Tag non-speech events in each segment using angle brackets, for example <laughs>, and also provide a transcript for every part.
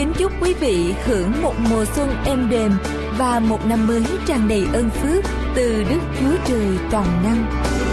Kính chúc quý vị hưởng một mùa xuân êm đềm và một năm mới tràn đầy ơn phước từ Đức Chúa Trời toàn năng.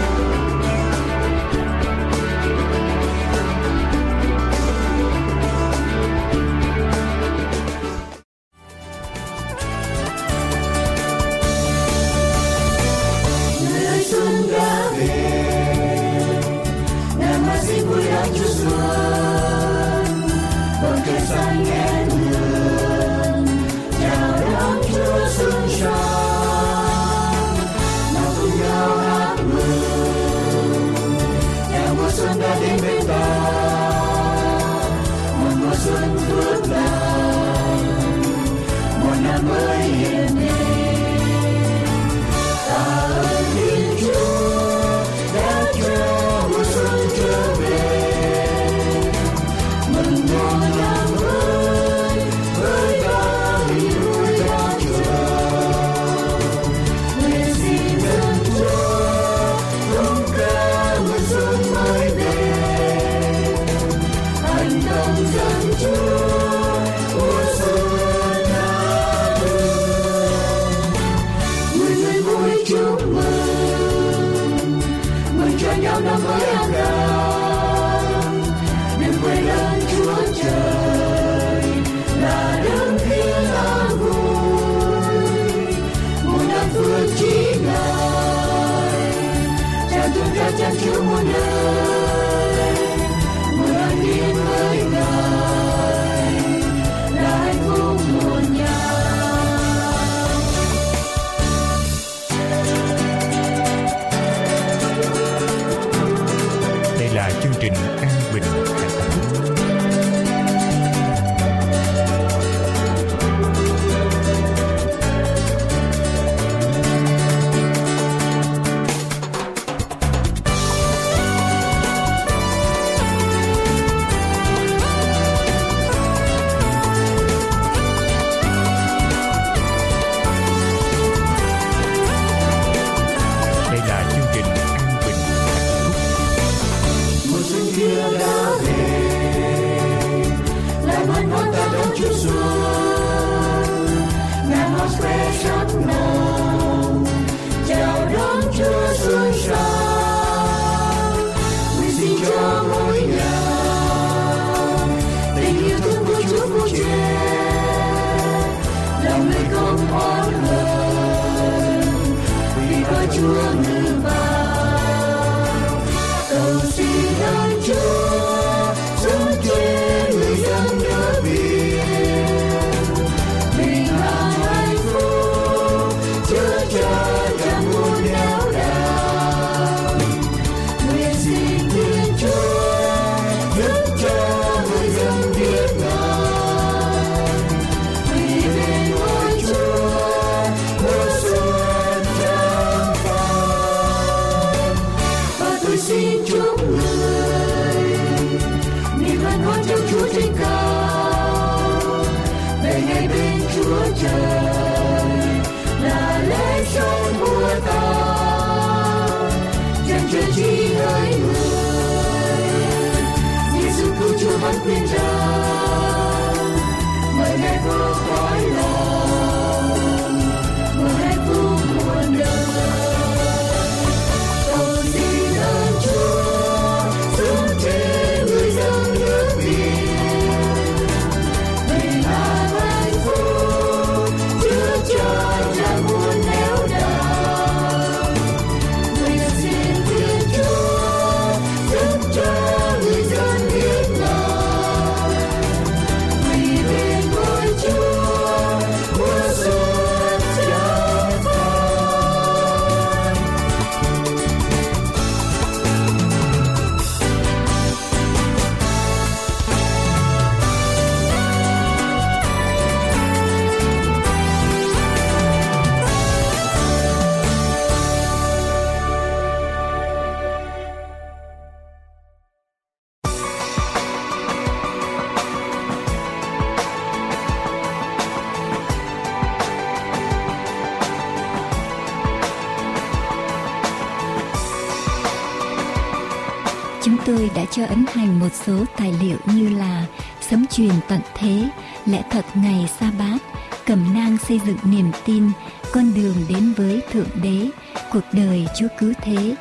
Chúng tôi đã cho ấn hành một số tài liệu như là sấm truyền tận thế, lẽ thật ngày sa bát, cẩm nang xây dựng niềm tin, con đường đến với Thượng Đế, cuộc đời Chúa Cứu Thế,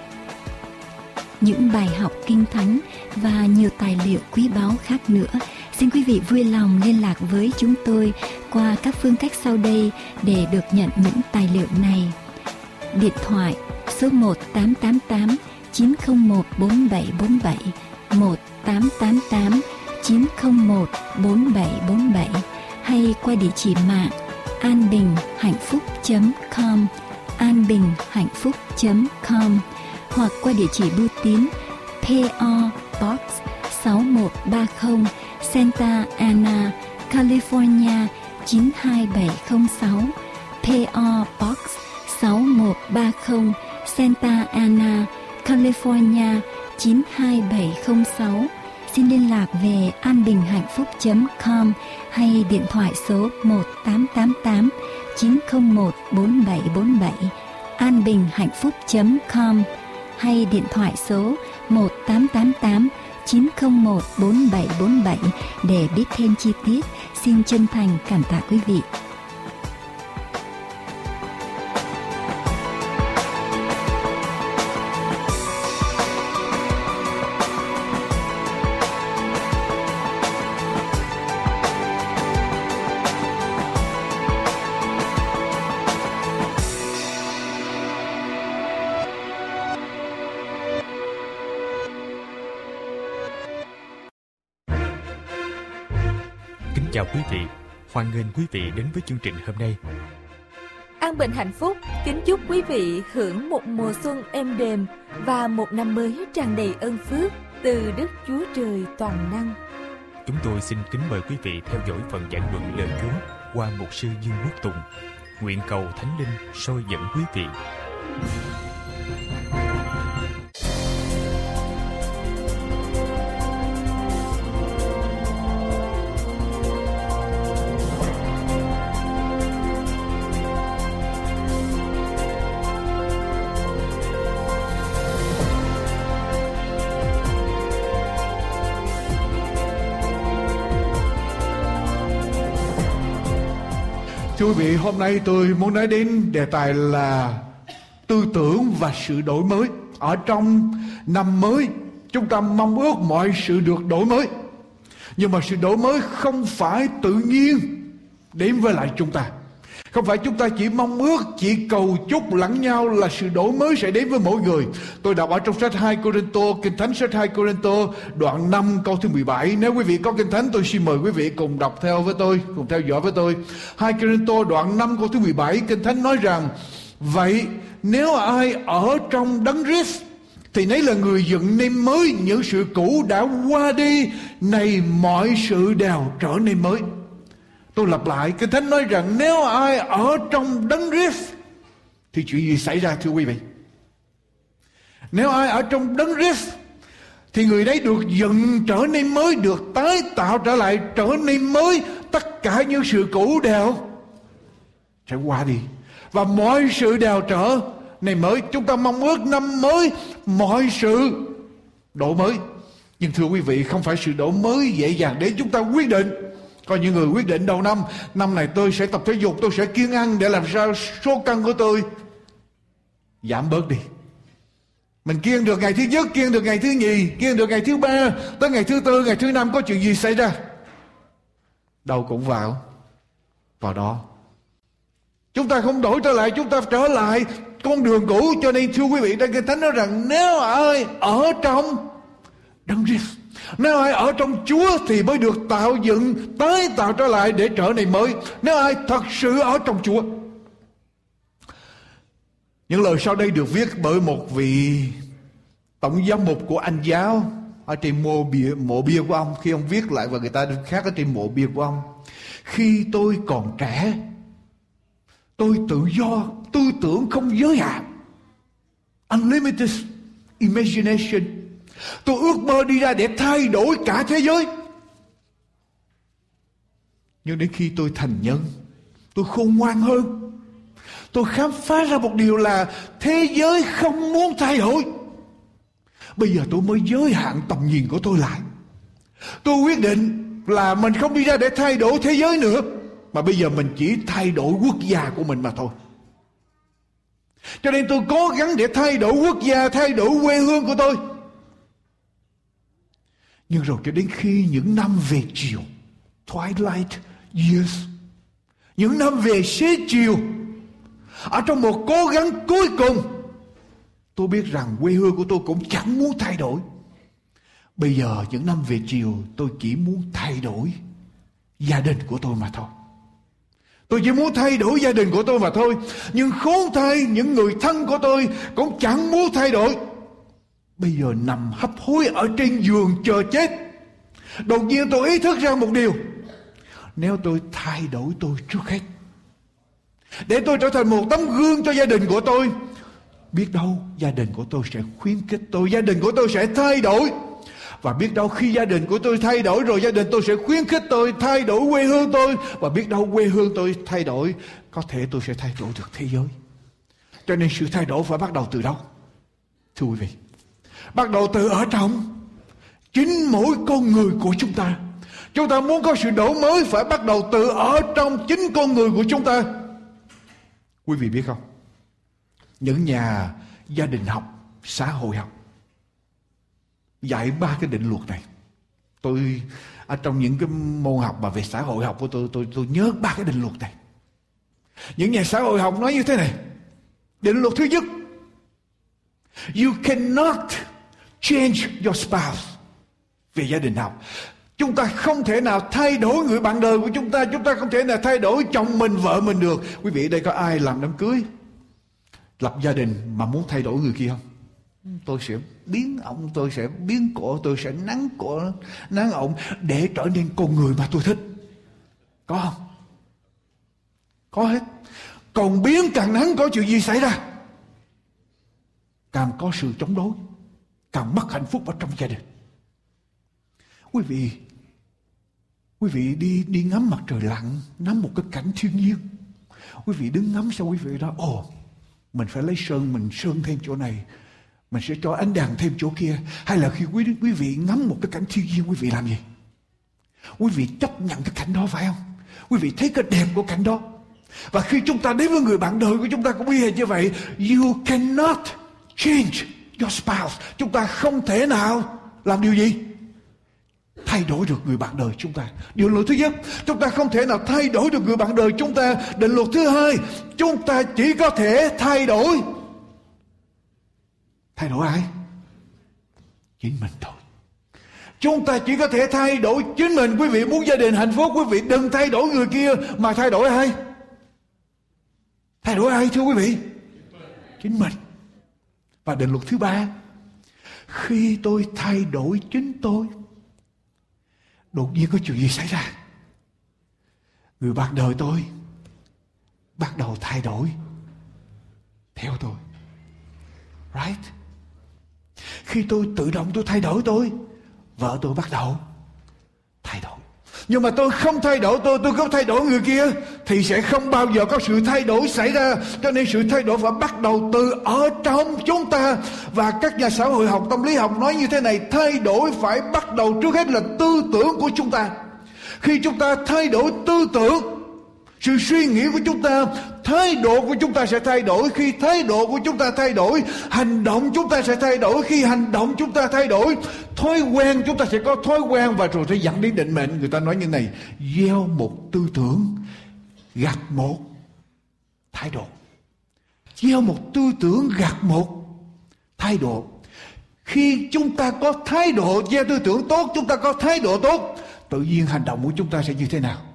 những bài học kinh thánh và nhiều tài liệu quý báu khác nữa. Xin quý vị vui lòng liên lạc với chúng tôi qua các phương cách sau đây để được nhận những tài liệu này. Điện thoại số 1888 901 4747 1888 901 4747 hay qua địa chỉ mạng an bình hạnh phúc com an bình hạnh phúc com hoặc qua địa chỉ bưu tín PO Box 6130 Santa Ana, California 92706 PO Box 6130 Santa Ana, California 92706 xin liên lạc về anbinhhạnhphúc.com hay điện thoại số 1888 901 4747 anbinhhạnhphúc.com hay điện thoại số 1888 901 4747 để biết thêm chi tiết. Xin chân thành cảm tạ quý vị. Chào quý vị. Hoan nghênh quý vị đến với chương trình hôm nay. An Bình hạnh phúc kính chúc quý vị hưởng một mùa xuân êm đềm và một năm mới tràn đầy ơn phước từ Đức Chúa Trời toàn năng. Chúng tôi xin kính mời quý vị theo dõi phần giảng luận lời Chúa qua một sư Dương Quốc Tùng. Nguyện cầu Thánh Linh soi dẫn quý vị. Thưa quý vị, hôm nay tôi muốn nói đến đề tài là tư tưởng và sự đổi mới. Ở trong năm mới, chúng ta mong ước mọi sự được đổi mới. Nhưng mà sự đổi mới không phải tự nhiên đến với lại chúng ta. Không phải chúng ta chỉ mong ước, chỉ cầu chúc lẫn nhau là sự đổi mới sẽ đến với mỗi người. Tôi đọc ở trong sách 2 Corinto, Kinh Thánh sách 2 Corinto, đoạn 5 câu thứ 17. Nếu quý vị có Kinh Thánh, tôi xin mời quý vị cùng đọc theo với tôi, cùng theo dõi với tôi. 2 Corinto đoạn 5 câu thứ 17, Kinh Thánh nói rằng, Vậy nếu ai ở trong đấng Christ thì nấy là người dựng nên mới những sự cũ đã qua đi này mọi sự đều trở nên mới Tôi lặp lại, Kinh Thánh nói rằng nếu ai ở trong đấng Christ thì chuyện gì xảy ra thưa quý vị? Nếu ai ở trong đấng Christ thì người đấy được dựng trở nên mới, được tái tạo trở lại trở nên mới. Tất cả những sự cũ đều sẽ qua đi. Và mọi sự đều trở nên mới. Chúng ta mong ước năm mới mọi sự đổi mới. Nhưng thưa quý vị, không phải sự đổi mới dễ dàng để chúng ta quyết định có những người quyết định đầu năm, năm này tôi sẽ tập thể dục, tôi sẽ kiêng ăn để làm sao số cân của tôi giảm bớt đi. Mình kiêng được ngày thứ nhất, kiêng được ngày thứ nhì, kiêng được ngày thứ ba, tới ngày thứ tư, ngày thứ năm có chuyện gì xảy ra? Đâu cũng vào, vào đó. Chúng ta không đổi trở lại, chúng ta trở lại con đường cũ. Cho nên thưa quý vị, đang Kinh Thánh nói rằng nếu ai ở trong Đấng Christ nếu ai ở trong Chúa thì mới được tạo dựng, tái tạo trở lại để trở nên mới. Nếu ai thật sự ở trong Chúa. Những lời sau đây được viết bởi một vị tổng giám mục của Anh giáo ở trên mộ bia, mộ bia của ông khi ông viết lại và người ta khác ở trên mộ bia của ông. Khi tôi còn trẻ, tôi tự do, tư tưởng không giới hạn. Unlimited imagination Tôi ước mơ đi ra để thay đổi cả thế giới. Nhưng đến khi tôi thành nhân, tôi khôn ngoan hơn. Tôi khám phá ra một điều là thế giới không muốn thay đổi. Bây giờ tôi mới giới hạn tầm nhìn của tôi lại. Tôi quyết định là mình không đi ra để thay đổi thế giới nữa. Mà bây giờ mình chỉ thay đổi quốc gia của mình mà thôi. Cho nên tôi cố gắng để thay đổi quốc gia, thay đổi quê hương của tôi. Nhưng rồi cho đến khi những năm về chiều, twilight years, những năm về xế chiều, ở trong một cố gắng cuối cùng, tôi biết rằng quê hương của tôi cũng chẳng muốn thay đổi. Bây giờ những năm về chiều tôi chỉ muốn thay đổi gia đình của tôi mà thôi. Tôi chỉ muốn thay đổi gia đình của tôi mà thôi. Nhưng khốn thay những người thân của tôi cũng chẳng muốn thay đổi. Bây giờ nằm hấp hối ở trên giường chờ chết. Đột nhiên tôi ý thức ra một điều. Nếu tôi thay đổi tôi trước hết. Để tôi trở thành một tấm gương cho gia đình của tôi. Biết đâu gia đình của tôi sẽ khuyến khích tôi. Gia đình của tôi sẽ thay đổi. Và biết đâu khi gia đình của tôi thay đổi rồi gia đình tôi sẽ khuyến khích tôi thay đổi quê hương tôi. Và biết đâu quê hương tôi thay đổi có thể tôi sẽ thay đổi được thế giới. Cho nên sự thay đổi phải bắt đầu từ đâu? Thưa quý vị, bắt đầu từ ở trong chính mỗi con người của chúng ta. Chúng ta muốn có sự đổi mới phải bắt đầu từ ở trong chính con người của chúng ta. Quý vị biết không? Những nhà gia đình học, xã hội học dạy ba cái định luật này tôi ở trong những cái môn học mà về xã hội học của tôi tôi tôi nhớ ba cái định luật này những nhà xã hội học nói như thế này định luật thứ nhất you cannot change your spouse. Về gia đình học. Chúng ta không thể nào thay đổi người bạn đời của chúng ta. Chúng ta không thể nào thay đổi chồng mình, vợ mình được. Quý vị, đây có ai làm đám cưới? Lập gia đình mà muốn thay đổi người kia không? Tôi sẽ biến ông, tôi sẽ biến cổ, tôi sẽ nắng cổ, nắng ông để trở nên con người mà tôi thích. Có không? Có hết. Còn biến càng nắng có chuyện gì xảy ra? Càng có sự chống đối càng mất hạnh phúc ở trong gia đình. Quý vị quý vị đi đi ngắm mặt trời lặn, ngắm một cái cảnh thiên nhiên. Quý vị đứng ngắm sao quý vị đó ồ, mình phải lấy sơn, mình sơn thêm chỗ này, mình sẽ cho ánh đèn thêm chỗ kia. Hay là khi quý quý vị ngắm một cái cảnh thiên nhiên, quý vị làm gì? Quý vị chấp nhận cái cảnh đó, phải không? Quý vị thấy cái đẹp của cảnh đó. Và khi chúng ta đến với người bạn đời của chúng ta cũng y như vậy, you cannot change your spouse chúng ta không thể nào làm điều gì thay đổi được người bạn đời chúng ta điều luật thứ nhất chúng ta không thể nào thay đổi được người bạn đời chúng ta định luật thứ hai chúng ta chỉ có thể thay đổi Thay đổi ai? Chính mình thôi. Chúng ta chỉ có thể thay đổi chính mình. Quý vị muốn gia đình hạnh phúc, quý vị đừng thay đổi người kia mà thay đổi ai? Thay đổi ai thưa quý vị? Chính mình. Và định luật thứ ba, khi tôi thay đổi chính tôi, đột nhiên có chuyện gì xảy ra? Người bạn đời tôi bắt đầu thay đổi theo tôi. Right? Khi tôi tự động tôi thay đổi tôi Vợ tôi bắt đầu thay đổi nhưng mà tôi không thay đổi tôi Tôi không thay đổi người kia, Thì sẽ không bao giờ có sự thay đổi xảy ra. Cho nên sự thay đổi phải bắt đầu từ ở trong chúng ta. Và các nhà xã hội học, tâm lý học nói như thế này, Thay đổi phải bắt đầu trước hết là tư tưởng của chúng ta. Khi chúng ta thay đổi tư tưởng, sự suy nghĩ của chúng ta thái độ của chúng ta sẽ thay đổi. Khi thái độ của chúng ta thay đổi, hành động chúng ta sẽ thay đổi. Khi hành động chúng ta thay đổi, thói quen chúng ta sẽ có thói quen và rồi sẽ dẫn đến định mệnh. Người ta nói như này, gieo một tư tưởng gặt một thái độ. Gieo một tư tưởng gặt một thái độ. Khi chúng ta có thái độ, gieo tư tưởng tốt, chúng ta có thái độ tốt, tự nhiên hành động của chúng ta sẽ như thế nào?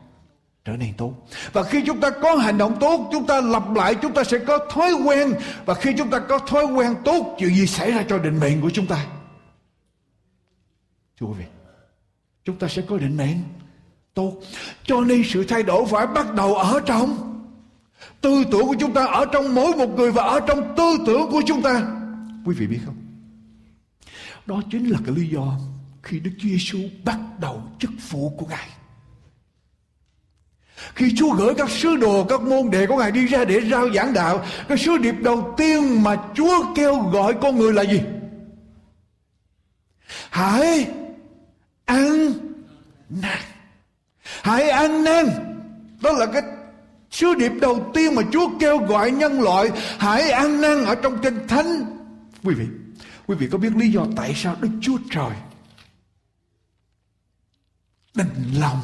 Trở nên tốt. Và khi chúng ta có hành động tốt, chúng ta lặp lại, chúng ta sẽ có thói quen. Và khi chúng ta có thói quen tốt, chuyện gì xảy ra cho định mệnh của chúng ta? Thưa quý vị, chúng ta sẽ có định mệnh tốt. Cho nên sự thay đổi phải bắt đầu ở trong tư tưởng của chúng ta, ở trong mỗi một người và ở trong tư tưởng của chúng ta. Quý vị biết không? Đó chính là cái lý do khi Đức Chúa Giêsu bắt đầu chức vụ của Ngài khi Chúa gửi các sứ đồ, các môn đệ của Ngài đi ra để rao giảng đạo, cái sứ điệp đầu tiên mà Chúa kêu gọi con người là gì? hãy ăn năn. Hãy ăn năn. Đó là cái sứ điệp đầu tiên mà Chúa kêu gọi nhân loại. Hãy ăn năn ở trong kinh thánh. Quý vị quý vị có biết lý do tại sao Đức Chúa Trời đành lòng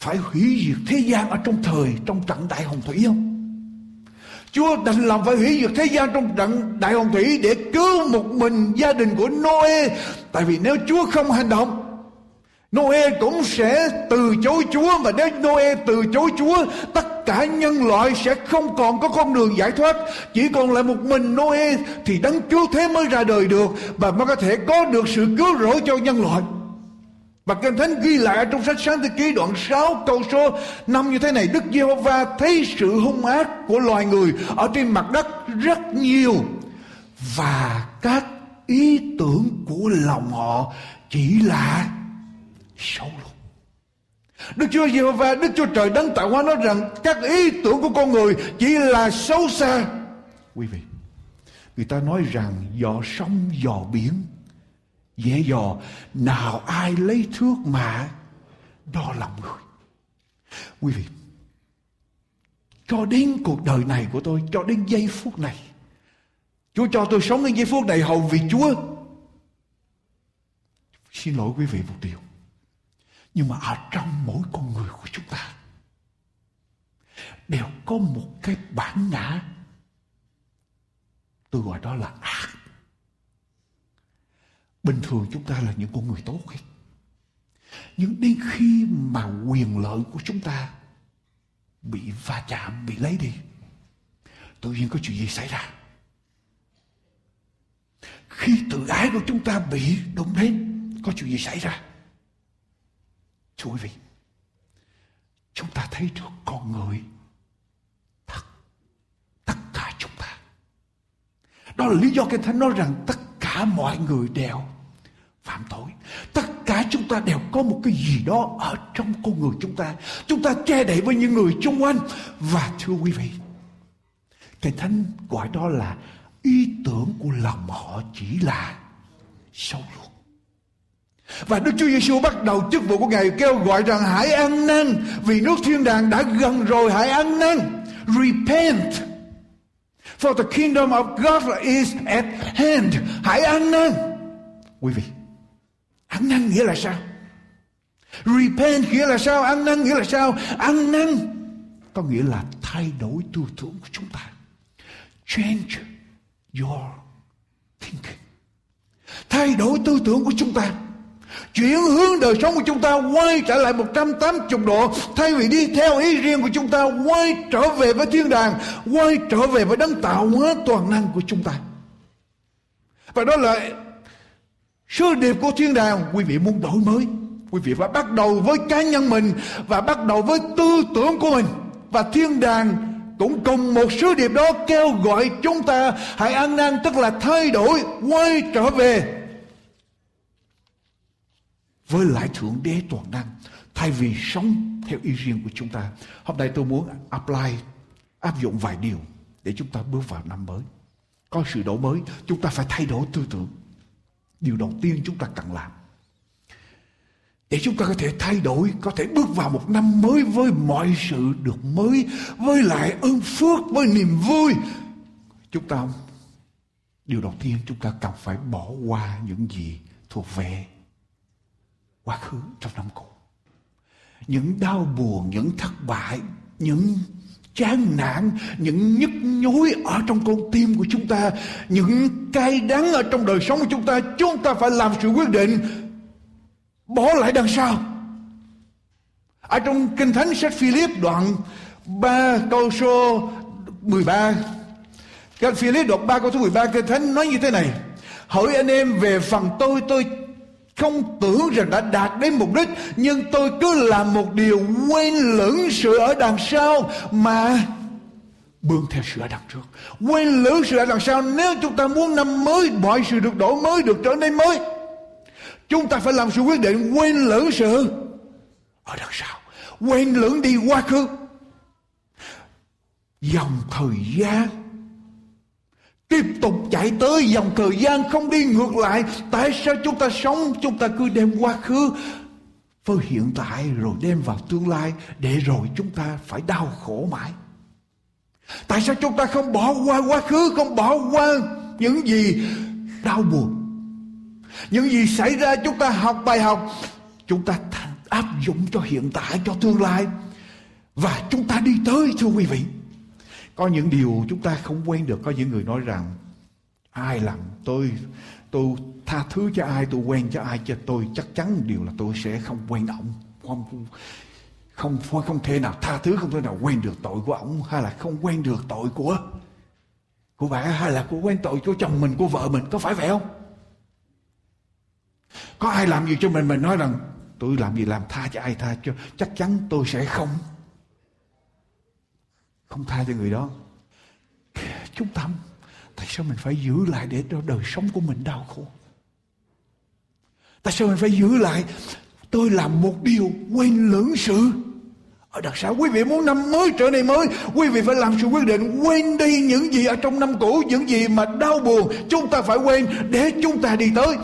phải hủy diệt thế gian ở trong thời, trong trận đại hồng thủy không? Chúa đành lòng phải hủy diệt thế gian trong trận đại hồng thủy để cứu một mình gia đình của Noe. Tại vì nếu Chúa không hành động, Noe cũng sẽ từ chối Chúa. Và nếu Noe từ chối Chúa, tất cả nhân loại sẽ không còn có con đường giải thoát. Chỉ còn lại một mình Noe thì đấng cứu thế mới ra đời được và mới có thể có được sự cứu rỗi cho nhân loại và Kinh Thánh ghi lại trong sách Sáng Thế Ký đoạn 6 câu số 5 như thế này. Đức Giê-hô-va thấy sự hung ác của loài người ở trên mặt đất rất nhiều. Và các ý tưởng của lòng họ chỉ là xấu luôn. Đức Chúa Giê-hô-va, Đức Chúa Trời đấng tạo hóa nói rằng các ý tưởng của con người chỉ là xấu xa. Quý vị, người ta nói rằng dò sông dò biển dễ dò, nào ai lấy thước mà? Đo lòng người. Quý vị, cho đến cuộc đời này của tôi, cho đến giây phút này, chúa cho tôi sống đến giây phút này hầu vì chúa. Xin lỗi quý vị một điều. Nhưng mà ở trong mỗi con người của chúng ta, đều có một cái bản ngã. Tôi gọi đó là ác. Bình thường chúng ta là những con người tốt hết. Nhưng đến khi mà quyền lợi của chúng ta bị va chạm, bị lấy đi, tự nhiên có chuyện gì xảy ra? Khi tự ái của chúng ta bị đụng đến, có chuyện gì xảy ra? Thưa quý vị, chúng ta thấy được con người thật, tất cả chúng ta. Đó là lý do cái Thánh nói rằng tất cả mọi người đều phạm tội. Tất cả chúng ta đều có một cái gì đó ở trong con người chúng ta. Chúng ta che đậy với những người xung quanh. Và thưa quý vị, cái thánh gọi đó là ý tưởng của lòng họ chỉ là sâu luôn và Đức Chúa Giêsu bắt đầu chức vụ của Ngài kêu gọi rằng hãy ăn năn vì nước thiên đàng đã gần rồi, hãy ăn năn repent for the kingdom of God is at hand. Hãy ăn năn. Quý vị, ăn năn nghĩa là sao? Repent nghĩa là sao? Ăn năn nghĩa là sao? Ăn năn có nghĩa là thay đổi tư tưởng của chúng ta. Change your thinking. Thay đổi tư tưởng của chúng ta chuyển hướng đời sống của chúng ta quay trở lại 180 độ, thay vì đi theo ý riêng của chúng ta, quay trở về với thiên đàng, quay trở về với đấng tạo hóa toàn năng của chúng ta. Và đó là Sứ điệp của thiên đàng. Quý vị muốn đổi mới, Quý vị phải bắt đầu với cá nhân mình Và bắt đầu với tư tưởng của mình. Và thiên đàng cũng cùng một sứ điệp đó kêu gọi chúng ta hãy ăn năn, tức là thay đổi, quay trở về với lại thượng đế toàn năng, thay vì sống theo ý riêng của chúng ta, hôm nay tôi muốn apply, áp dụng vài điều để chúng ta bước vào năm mới. Có sự đổi mới, chúng ta phải thay đổi tư tưởng. Điều đầu tiên chúng ta cần làm, để chúng ta có thể thay đổi, có thể bước vào một năm mới với mọi sự được mới, với lại ơn phước, với niềm vui, chúng ta, điều đầu tiên chúng ta cần phải bỏ qua những gì thuộc về quá khứ trong năm cũ. Những đau buồn, những thất bại, những chán nản, những nhức nhối ở trong con tim của chúng ta, những cay đắng ở trong đời sống của chúng ta chúng ta phải làm sự quyết định bỏ lại đằng sau. Ở trong kinh thánh sách Philip đoạn 3 câu số 13 Các Philip đoạn 3 câu số 13 Kinh Thánh nói như thế này Hỏi anh em, về phần tôi tôi không tưởng rằng đã đạt đến mục đích, nhưng tôi cứ làm một điều quên lửng sự ở đằng sau mà bươn theo sự ở đằng trước. Quên lửng sự ở đằng sau, nếu chúng ta muốn năm mới, mọi sự được đổi mới, được trở nên mới, chúng ta phải làm sự quyết định quên lửng sự ở đằng sau. Quên lửng đi quá khứ. Dòng thời gian tiếp tục chạy tới, dòng thời gian không đi ngược lại. Tại sao chúng ta sống? Chúng ta cứ đem quá khứ với hiện tại rồi đem vào tương lai để rồi chúng ta phải đau khổ mãi. Tại sao chúng ta không bỏ qua quá khứ, không bỏ qua những gì đau buồn? Những gì xảy ra, chúng ta học bài học. Chúng ta áp dụng cho hiện tại, cho tương lai. Và chúng ta đi tới, thưa quý vị có những điều chúng ta không quen được. Có những người nói rằng ai làm tôi tôi tha thứ cho ai tôi quen cho ai cho tôi chắc chắn điều là tôi sẽ không quen ông. Không không không, không thể nào tha thứ không thể nào quen được tội của ông hay là không quen được tội của của bạn hay là của quen tội của chồng mình của vợ mình có phải vậy không? Có ai làm gì cho mình mình nói rằng tôi làm gì làm tha cho ai tha cho chắc chắn tôi sẽ không không tha cho người đó. Chúng ta, tại sao mình phải giữ lại để cho đời sống của mình đau khổ? Tại sao mình phải giữ lại? Tôi làm một điều quên lưỡng sự. Ở đặc sản quý vị muốn năm mới trở nên mới, quý vị phải làm sự quyết định quên đi những gì ở trong năm cũ, những gì mà đau buồn. Chúng ta phải quên để chúng ta đi tới.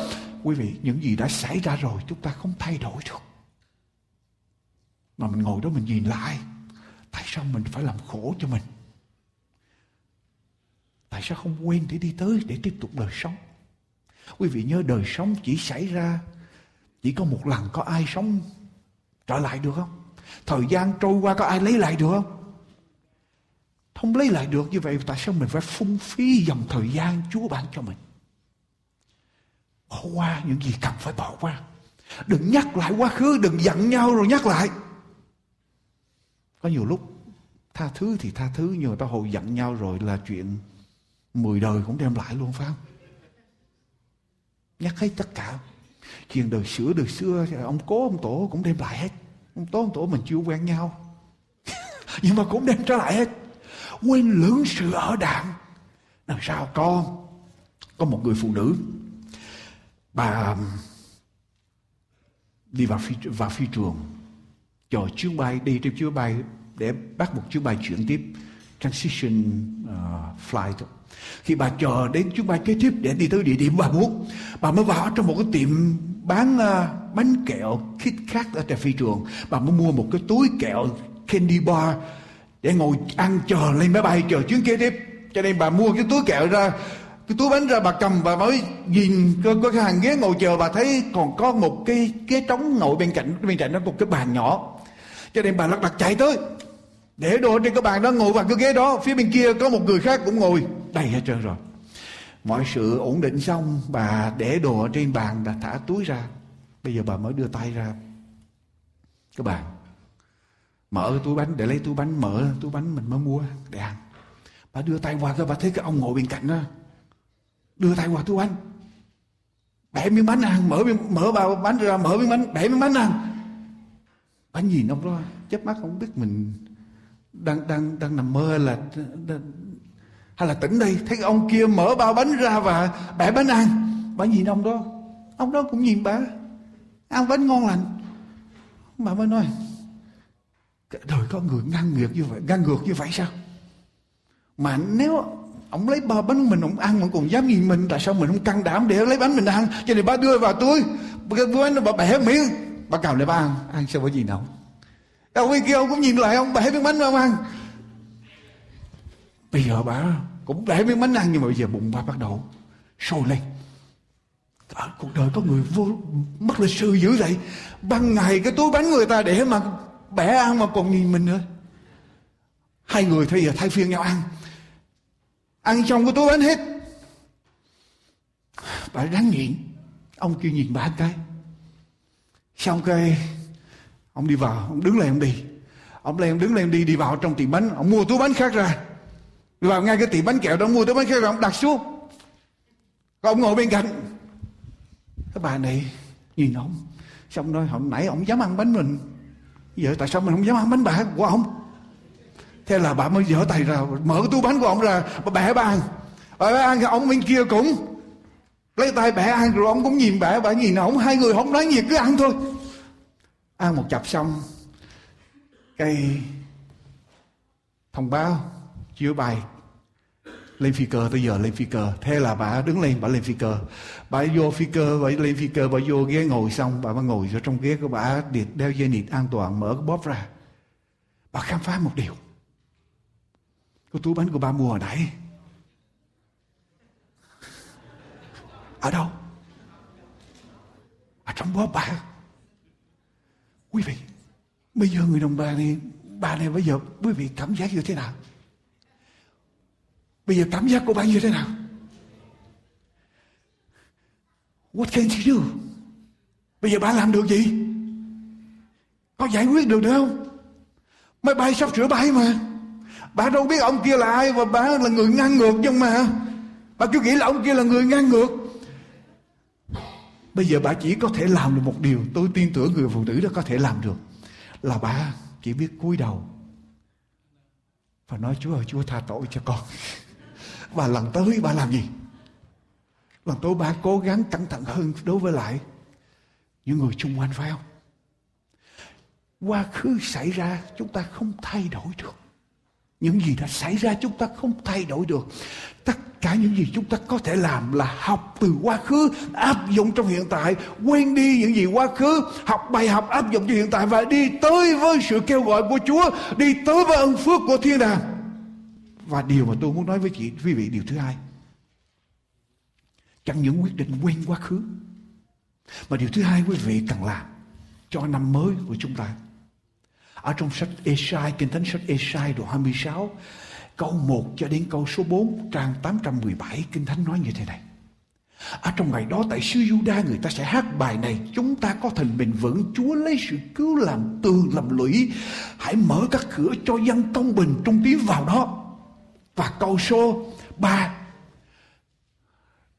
Quý vị, những gì đã xảy ra rồi, chúng ta không thay đổi được. Mà mình ngồi đó mình nhìn lại tại sao mình phải làm khổ cho mình? Tại sao không quên để đi tới để tiếp tục đời sống? Quý vị nhớ đời sống chỉ xảy ra, chỉ có một lần có ai sống trở lại được không? Thời gian trôi qua có ai lấy lại được không? Không lấy lại được như vậy, tại sao mình phải phung phí dòng thời gian Chúa ban cho mình? Bỏ qua những gì cần phải bỏ qua. Đừng nhắc lại quá khứ, đừng giận nhau rồi nhắc lại có nhiều lúc tha thứ thì tha thứ nhưng mà ta hồi giận nhau rồi là chuyện mười đời cũng đem lại luôn phải không? Nhắc hết tất cả. Chuyện đời xưa đời xưa ông cố ông tổ cũng đem lại hết. Ông tổ ông tổ mình chưa quen nhau. <laughs> Nhưng mà cũng đem trở lại hết. Quên lưỡng sự ở đạn. làm sao con có một người phụ nữ. Bà um, đi vào phi, vào phi trường chờ chuyến bay đi trên chuyến bay để bắt một chuyến bay chuyển tiếp transition uh, flight. Khi bà chờ đến chuyến bay kế tiếp để đi tới địa điểm bà muốn bà mới vào trong một cái tiệm bán uh, bánh kẹo Kit Kat ở tại phi trường. Bà mới mua một cái túi kẹo candy bar để ngồi ăn chờ lên máy bay chờ chuyến kế tiếp. Cho nên bà mua cái túi kẹo ra cái túi bánh ra bà cầm bà mới nhìn có, có cái hàng ghế ngồi chờ bà thấy còn có một cái ghế trống ngồi bên cạnh bên cạnh nó một cái bàn nhỏ cho nên bà lật đật chạy tới. Để đồ trên cái bàn đó ngồi vào cái ghế đó phía bên kia có một người khác cũng ngồi. Đầy hết trơn rồi. Mọi sự ổn định xong bà để đồ ở trên bàn đã thả túi ra. Bây giờ bà mới đưa tay ra. Cái bàn mở cái túi bánh để lấy túi bánh mở túi bánh mình mới mua để ăn. Bà đưa tay qua cái bà thấy cái ông ngồi bên cạnh đó. Đưa tay qua túi bánh. Bẻ miếng bánh ăn mở miếng, mở bao bánh ra mở miếng bánh bẻ miếng bánh ăn anh nhìn ông đó chớp mắt không biết mình đang đang đang nằm mơ là đang, hay là tỉnh đây thấy ông kia mở bao bánh ra và bẻ bánh ăn. Bà nhìn ông đó ông đó cũng nhìn bà ăn bánh ngon lành. Bà mới nói đời có người ngang ngược như vậy ngang ngược như vậy sao? Mà nếu ông lấy bao bánh mình ông ăn mà còn dám nhìn mình tại sao mình không căng đảm để lấy bánh mình ăn? Cho nên ba đưa vào túi bánh bà bẻ miệng bà cầm lại bà ăn ăn sao có gì đâu. Ông bên kia ông cũng nhìn lại ông bẻ miếng bánh ông ăn. Bây giờ bà cũng bẻ miếng bánh ăn nhưng mà bây giờ bụng bà bắt đầu sôi lên. Ở cuộc đời có người vô mất lịch sự dữ vậy. Ban ngày cái túi bánh người ta để mà bẻ ăn mà còn nhìn mình nữa. Hai người bây giờ thay phiên nhau ăn. Ăn xong cái túi bánh hết. Bà ráng nhịn ông kia nhìn bà cái xong cái ông đi vào, ông đứng lên, ông đi. Ông lên đứng lên, đi đi vào trong tiệm bánh. Ông mua túi bánh khác ra. Đi vào ngay cái tiệm bánh kẹo đó, ông mua túi bánh khác ra, ông đặt xuống. Còn ông ngồi bên cạnh. Cái bà này nhìn ông. Xong nói hồi nãy ông dám ăn bánh mình. Giờ tại sao mình không dám ăn bánh bà của ông? Thế là bà mới dở tay ra, mở túi bánh của ông ra, bà bẻ bà ăn. Bà bẻ ăn thì ông bên kia cũng lấy tay bẻ ăn rồi ông cũng nhìn bẻ bà nhìn ông, hai người không nói gì cứ ăn thôi. Ăn một chập xong cây thông báo chiếu bài lên phi cơ, tới giờ lên phi cơ. Thế là bà đứng lên, bà lên phi cơ. Bà vô phi cơ, bà lên phi cơ, bà vô ghế ngồi xong, bà mới ngồi ở trong ghế của bà đeo dây nịt an toàn, mở cái bóp ra. Bà khám phá một điều. Cái túi bánh của bà mua hồi nãy. Ở đâu ở trong bóp bà quý vị, bây giờ người đồng bà này bà này bây giờ, quý vị cảm giác như thế nào Bây giờ cảm giác của bạn như thế nào? What can she do? Bây giờ bạn làm được gì? Có giải quyết được nữa không? Máy bay sắp sửa bay mà. Bạn đâu biết ông kia là ai và bạn là người ngang ngược nhưng mà. Bạn cứ nghĩ là ông kia là người ngang ngược. Bây giờ bà chỉ có thể làm được một điều Tôi tin tưởng người phụ nữ đó có thể làm được, Là bà chỉ biết cúi đầu Và nói, Chúa ơi, Chúa tha tội cho con <laughs> và lần tới bà làm gì? Lần tới bà cố gắng cẩn thận hơn đối với lại những người xung quanh, phải không? Quá khứ xảy ra, chúng ta không thay đổi được. Những gì đã xảy ra chúng ta không thay đổi được. Tất cả những gì chúng ta có thể làm là học từ quá khứ, áp dụng trong hiện tại, quên đi những gì quá khứ, học bài học áp dụng cho hiện tại và đi tới với sự kêu gọi của Chúa, đi tới với ân phước của thiên đàng. Và điều mà tôi muốn nói với chị, quý vị điều thứ hai. Chẳng những quyết định quên quá khứ. Mà điều thứ hai quý vị cần làm cho năm mới của chúng ta. Ở trong sách Esai, Kinh Thánh sách Esai đoạn 26, câu 1 cho đến câu số 4, trang 817, Kinh Thánh nói như thế này. Ở trong ngày đó tại xứ Juda người ta sẽ hát bài này Chúng ta có thành bình vững Chúa lấy sự cứu làm tường làm lũy Hãy mở các cửa cho dân công bình trung tiếng vào đó và câu số 3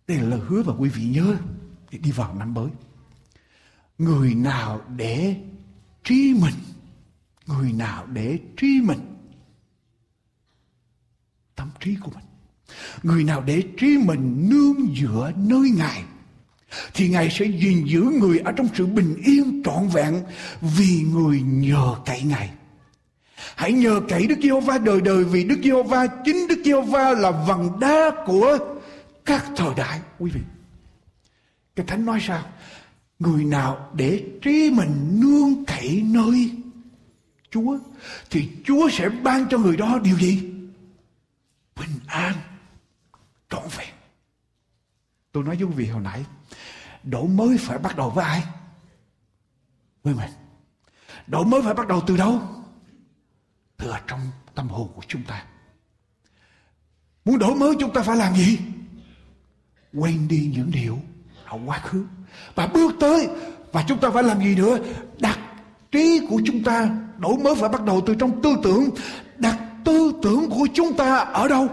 Đây là lời hứa mà quý vị nhớ Để đi vào năm mới Người nào để trí mình Người nào để trí mình, Tâm trí của mình Người nào để trí mình nương dựa nơi Ngài, Thì Ngài sẽ gìn giữ người ở trong sự bình yên trọn vẹn Vì người nhờ cậy Ngài Hãy nhờ cậy Đức Giê-hô-va đời đời, vì Đức Giê-hô-va, chính Đức Giê-hô-va là vầng đá của các thời đại quý vị. Cái Thánh nói sao? Người nào để trí mình nương cậy nơi Chúa thì Chúa sẽ ban cho người đó điều gì? Bình an trọn vẹn. Tôi nói với quý vị hồi nãy, đổi mới phải bắt đầu với ai? Với mình. Đổi mới phải bắt đầu từ đâu? từ ở trong tâm hồn của chúng ta muốn đổi mới chúng ta phải làm gì quên đi những điều ở quá khứ và bước tới và chúng ta phải làm gì nữa đặt trí của chúng ta đổi mới phải bắt đầu từ trong tư tưởng đặt tư tưởng của chúng ta ở đâu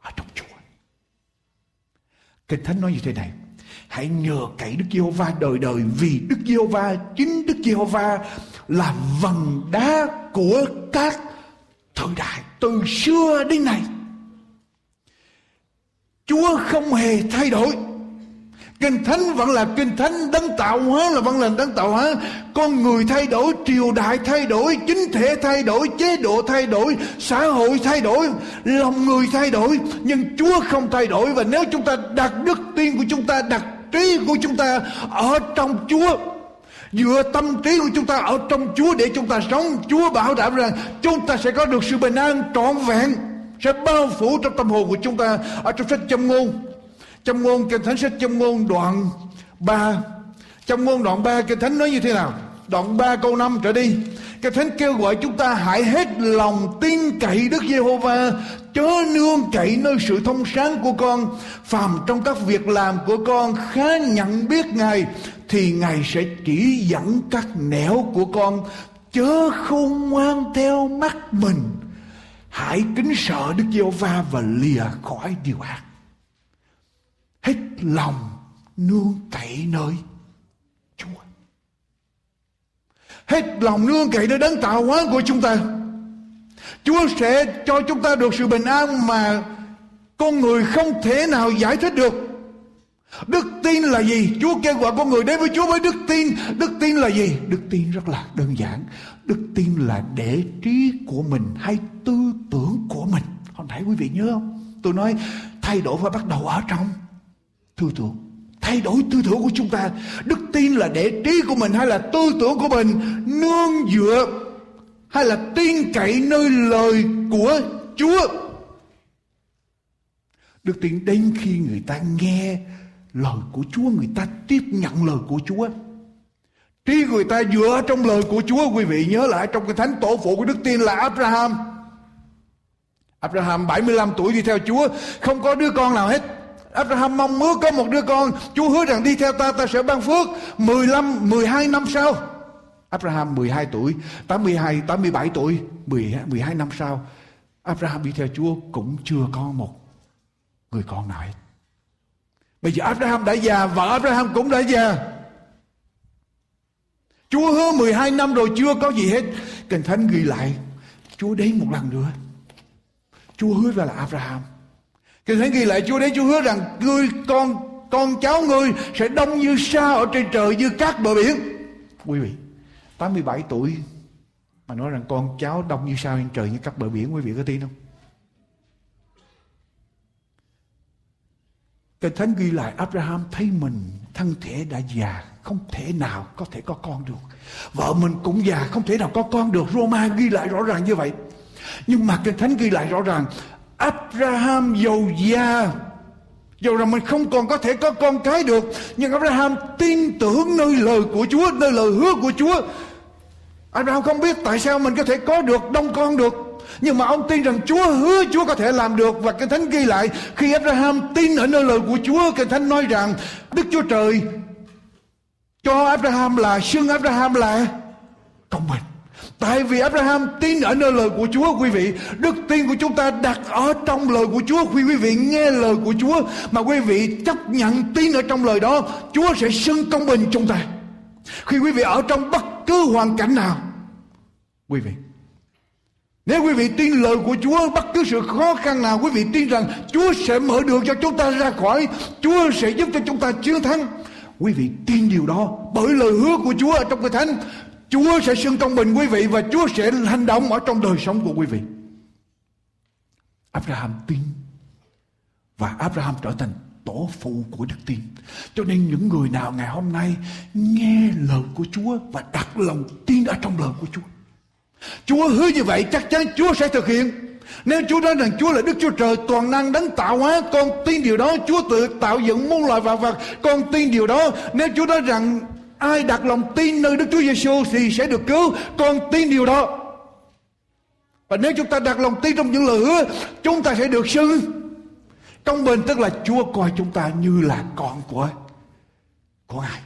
ở trong Chúa Kinh Thánh nói như thế này, Hãy nhờ cậy Đức Giê-hô-va đời đời, vì Đức Giê-hô-va, chính Đức Giê-hô-va là vầng đá của các thời đại từ xưa đến nay. Chúa không hề thay đổi. Kinh Thánh vẫn là Kinh Thánh đấng tạo hóa là vẫn là đấng tạo hóa. Con người thay đổi, triều đại thay đổi, chính thể thay đổi, chế độ thay đổi, xã hội thay đổi, lòng người thay đổi. Nhưng Chúa không thay đổi và nếu chúng ta đặt đức tin của chúng ta, đặt trí của chúng ta ở trong Chúa Dựa tâm trí của chúng ta ở trong Chúa để chúng ta sống Chúa bảo đảm rằng chúng ta sẽ có được sự bình an trọn vẹn Sẽ bao phủ trong tâm hồn của chúng ta Ở trong sách châm ngôn Châm ngôn kinh thánh sách châm ngôn đoạn 3 Châm ngôn đoạn 3 kinh thánh nói như thế nào? Đoạn 3 câu 5 trở đi. Kinh thánh kêu gọi chúng ta hãy hết lòng tin cậy Đức Giê-hô-va, chớ nương cậy nơi sự thông sáng của con. Phàm trong các việc làm của con, khá nhận biết ngài, thì ngài sẽ chỉ dẫn các nẻo của con, chớ không ngoan theo mắt mình. Hãy kính sợ đức giê-hô-va và lìa khỏi điều ác hết lòng, nương cậy nơi chúa hết lòng, nương cậy nơi đấng tạo hóa của chúng ta Chúa sẽ cho chúng ta được sự bình an mà con người không thể nào giải thích được. Đức tin là gì? Chúa kêu gọi con người đến với Chúa với đức tin. Đức tin là gì? Đức tin rất là đơn giản. Đức tin là để trí của mình hay tư tưởng của mình. Hôm nãy quý vị nhớ không? tôi nói thay đổi phải bắt đầu ở trong tư tưởng. Thay đổi tư tưởng của chúng ta. Đức tin là để trí của mình hay là tư tưởng của mình nương dựa hay là tin cậy nơi lời của chúa? Đức tin đến khi người ta nghe lời của chúa, người ta tiếp nhận lời của chúa. Trí người ta dựa trong lời của chúa. Quý vị nhớ lại trong cái thánh tổ phụ của đức tin là abraham. Abraham 75 tuổi đi theo Chúa. Không có đứa con nào hết. Abraham mong ước có một đứa con. Chúa hứa rằng đi theo ta ta sẽ ban phước. 15, 12 năm sau. Abraham 12 tuổi 82, 87 tuổi 12, 12 năm sau Abraham đi theo Chúa cũng chưa có một người con nào hết. Bây giờ Abraham đã già Vợ Abraham cũng đã già. Chúa hứa 12 năm rồi chưa có gì hết. Kinh Thánh ghi lại Chúa đến một lần nữa. Chúa hứa ra là Abraham. Kinh Thánh ghi lại Chúa đến Chúa hứa rằng ngươi con con cháu ngươi sẽ đông như sa ở trên trời như cát bờ biển. Quý vị, 87 tuổi mà nói rằng con cháu đông như sao trên trời như cát bờ biển quý vị có tin không? Kinh Thánh ghi lại Abraham thấy mình thân thể đã già không thể nào có thể có con được. Vợ mình cũng già không thể nào có con được. Roma ghi lại rõ ràng như vậy. Nhưng mà Kinh Thánh ghi lại rõ ràng Abraham giàu già. Dù rằng mình không còn có thể có con cái được, Nhưng Abraham tin tưởng nơi lời của Chúa, Nơi lời hứa của Chúa. Abraham không biết tại sao mình có thể có được, đông con được, nhưng mà ông tin rằng Chúa hứa Chúa có thể làm được. Và Kinh Thánh ghi lại, Khi Abraham tin ở nơi lời của Chúa, Kinh Thánh nói rằng, Đức Chúa Trời Cho Abraham là, xưng Abraham là công bình Tại vì Abraham tin ở nơi lời của Chúa, quý vị. Đức tin của chúng ta đặt ở trong lời của Chúa. Khi quý vị nghe lời của Chúa, Mà quý vị chấp nhận tin ở trong lời đó, Chúa sẽ xưng công bình chúng ta. Khi quý vị ở trong bất cứ hoàn cảnh nào, Quý vị, nếu quý vị tin lời của Chúa, bất cứ sự khó khăn nào, quý vị tin rằng Chúa sẽ mở đường cho chúng ta ra khỏi, Chúa sẽ giúp cho chúng ta chiến thắng, Quý vị tin điều đó bởi lời hứa của Chúa ở trong cái thánh. Chúa sẽ xưng công bình quý vị và Chúa sẽ hành động ở trong đời sống của quý vị. Abraham tin và Abraham trở thành tổ phụ của đức tin. Cho nên những người nào ngày hôm nay nghe lời của Chúa và đặt lòng tin ở trong lời của Chúa. Chúa hứa như vậy chắc chắn Chúa sẽ thực hiện. Nếu Chúa nói rằng Chúa là Đức Chúa Trời toàn năng đấng tạo hóa, con tin điều đó. Chúa tự tạo dựng muôn loài vạn vật, con tin điều đó. Nếu Chúa nói rằng ai đặt lòng tin nơi Đức Chúa Giêsu thì sẽ được cứu. Con tin điều đó. Và nếu chúng ta đặt lòng tin trong những lời hứa, chúng ta sẽ được xưng công bình tức là Chúa coi chúng ta như là con của của Ngài.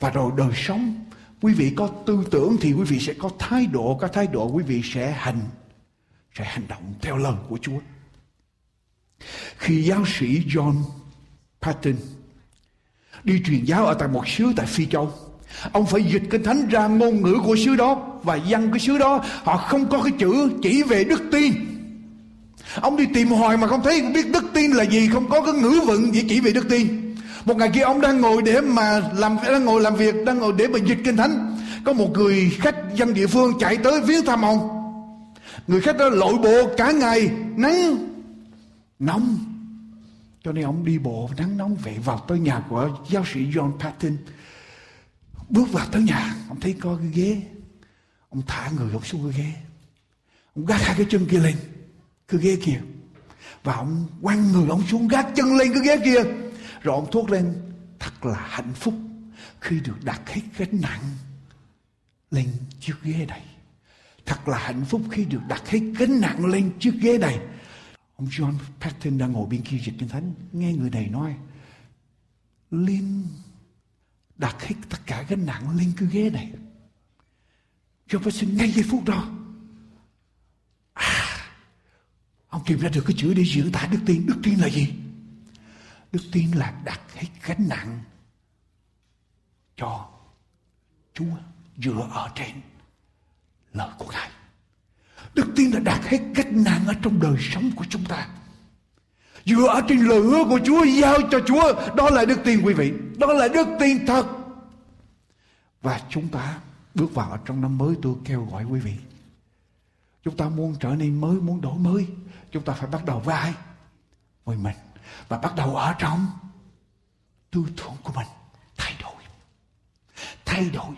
Và rồi đời sống quý vị có tư tưởng thì quý vị sẽ có thái độ, có thái độ quý vị sẽ hành sẽ hành động theo lời của Chúa. Khi giáo sĩ John Patton đi truyền giáo ở tại một xứ tại Phi Châu. Ông phải dịch kinh thánh ra ngôn ngữ của xứ đó và dân cái xứ đó họ không có cái chữ chỉ về đức tin. Ông đi tìm hoài mà không thấy không biết đức tin là gì, không có cái ngữ vựng gì chỉ về đức tin. Một ngày kia ông đang ngồi để mà làm đang ngồi làm việc, đang ngồi để mà dịch kinh thánh. Có một người khách dân địa phương chạy tới viếng thăm ông. Người khách đó lội bộ cả ngày nắng nóng cho nên ông đi bộ nắng nóng về vào tới nhà của giáo sĩ John Patton. Bước vào tới nhà, ông thấy có cái ghế. Ông thả người ông xuống cái ghế. Ông gác hai cái chân kia lên, cái ghế kia. Và ông quăng người ông xuống gác chân lên cái ghế kia. Rồi ông thốt lên, thật là hạnh phúc khi được đặt hết gánh nặng lên chiếc ghế này. Thật là hạnh phúc khi được đặt hết gánh nặng lên chiếc ghế này. Ông John Patton đang ngồi bên kia dịch kinh thánh nghe người này nói Linh đặt hết tất cả gánh nặng lên cái ghế này. John Patton ngay giây phút đó à, ông tìm ra được cái chữ để diễn tả đức tin. Đức tin là gì? Đức tin là đặt hết gánh nặng cho Chúa dựa ở trên lời của Ngài. Đức tin đã đạt hết cách nạn ở trong đời sống của chúng ta. Dựa ở trên lời hứa của Chúa, giao cho Chúa. Đó là đức tin, quý vị. Đó là đức tin thật. Và chúng ta bước vào trong năm mới tôi kêu gọi quý vị. chúng ta muốn trở nên mới, muốn đổi mới, chúng ta phải bắt đầu với ai với mình và bắt đầu ở trong tư tưởng của mình thay đổi thay đổi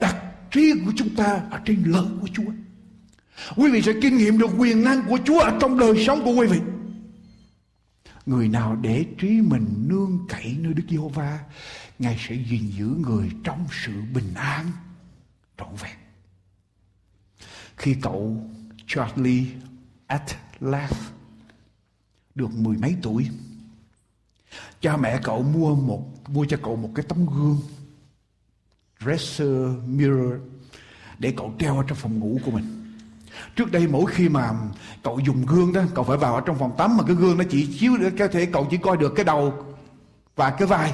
đặt riêng của chúng ta ở trên lời của Chúa quý vị sẽ kinh nghiệm được quyền năng của Chúa ở trong đời sống của quý vị. Người nào để trí mình nương cậy nơi Đức Giê-hô-va, Ngài sẽ gìn giữ người trong sự bình an, trọn vẹn. Khi cậu Charlie Atlas được mười mấy tuổi, cha mẹ cậu mua một, mua cho cậu một cái tấm gương, dresser mirror, để cậu treo ở trong phòng ngủ của mình trước đây mỗi khi mà cậu dùng gương đó, cậu phải vào ở trong phòng tắm mà cái gương nó chỉ chiếu được có thể cậu chỉ coi được cái đầu và cái vai.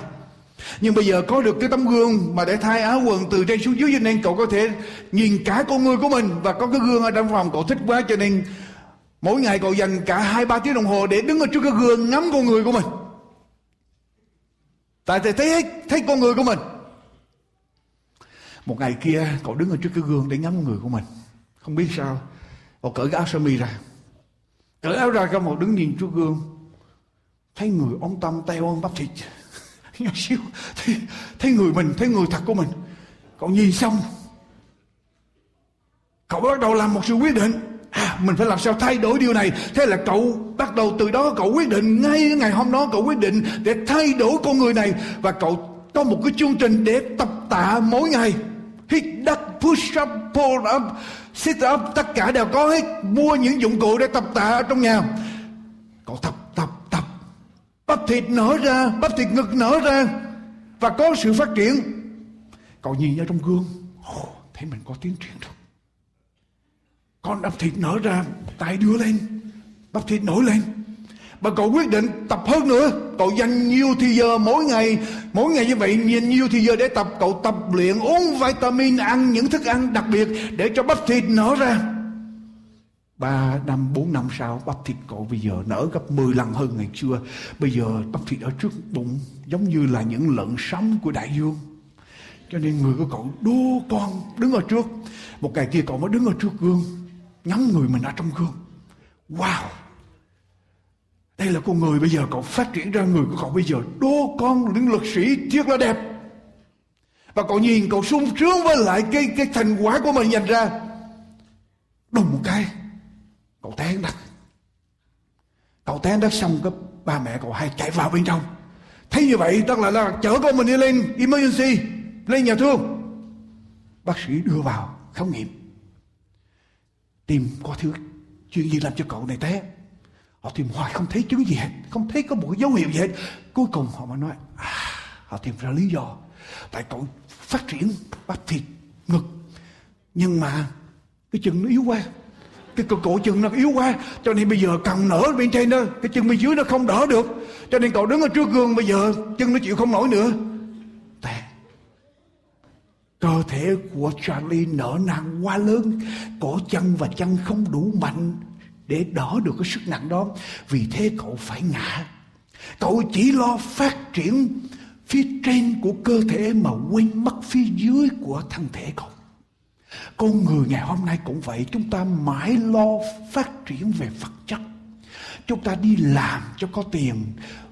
Nhưng bây giờ có được cái tấm gương mà để thay áo quần từ trên xuống dưới cho nên cậu có thể nhìn cả con người của mình và có cái gương ở trong phòng cậu thích quá cho nên mỗi ngày cậu dành cả hai, ba tiếng đồng hồ để đứng ở trước cái gương ngắm con người của mình. Tại thì thấy thấy con người của mình. Một ngày kia, cậu đứng ở trước cái gương để ngắm con người của mình không biết sao. Cậu cởi cái áo sơ mi ra. Cởi áo ra cái một đứng nhìn chú gương. Thấy người ông tâm teo ông bắp thịt. <laughs> Nhỏ xíu. Thấy, thấy người mình thấy người thật của mình. Cậu nhìn xong. Cậu bắt đầu làm một sự quyết định. À, mình phải làm sao thay đổi điều này? Thế là cậu bắt đầu từ đó cậu quyết định ngay ngày hôm đó cậu quyết định để thay đổi con người này. Và cậu có một cái chương trình để tập tạ mỗi ngày. Hit đất push up pull up sit up tất cả đều có hết mua những dụng cụ để tập tạ ở trong nhà. Cậu tập tập tập. Bắp thịt nở ra bắp thịt ngực nở ra và có sự phát triển. Cậu nhìn ra trong gương. Oh, thấy mình có tiến triển rồi. Con bắp thịt nở ra tay đưa lên. Bắp thịt nổi lên và cậu quyết định tập hơn nữa. Cậu dành nhiều thì giờ mỗi ngày mỗi ngày như vậy nhìn nhiều thì giờ để tập. Cậu tập luyện, uống vitamin, ăn những thức ăn đặc biệt để cho bắp thịt nở ra. Ba năm, bốn năm sau, bắp thịt cậu bây giờ nở gấp 10 lần hơn ngày xưa. Bây giờ bắp thịt ở trước bụng giống như là những lợn sóng của đại dương. Cho nên người của cậu đô con đứng ở trước. Một ngày kia cậu mới đứng ở trước gương ngắm người mình ở trong gương. Wow! Đây là con người bây giờ cậu phát triển ra người của cậu bây giờ. Đô con những lực sĩ thiệt là đẹp. Và cậu nhìn cậu sung sướng với lại cái cái thành quả của mình dành ra. Đùng một cái cậu té đất. Cậu té đất xong cái ba mẹ cậu hay chạy vào bên trong. Thấy như vậy tức là, là chở con mình đi lên emergency lên nhà thương. Bác sĩ đưa vào khám nghiệm. Tim có thứ chuyện gì làm cho cậu này té họ tìm hoài không thấy chứng gì hết không thấy có một cái dấu hiệu gì hết. Cuối cùng họ mới nói à, họ tìm ra lý do. Tại cậu phát triển bắp thịt ngực. Nhưng mà cái chân nó yếu quá cái cổ, cổ chân nó yếu quá. Cho nên bây giờ cần nở bên trên đó cái chân bên dưới nó không đỡ được. Cho nên cậu đứng ở trước gương bây giờ chân nó chịu không nổi nữa. Tè. cơ thể của Charlie nở nang quá lớn cổ chân và chân không đủ mạnh để đỡ được cái sức nặng đó. Vì thế cậu phải ngã. Cậu chỉ lo phát triển phía trên của cơ thể mà quên mất phía dưới của thân thể cậu. Con người ngày hôm nay cũng vậy. Chúng ta mãi lo phát triển về vật chất. Chúng ta đi làm cho có tiền.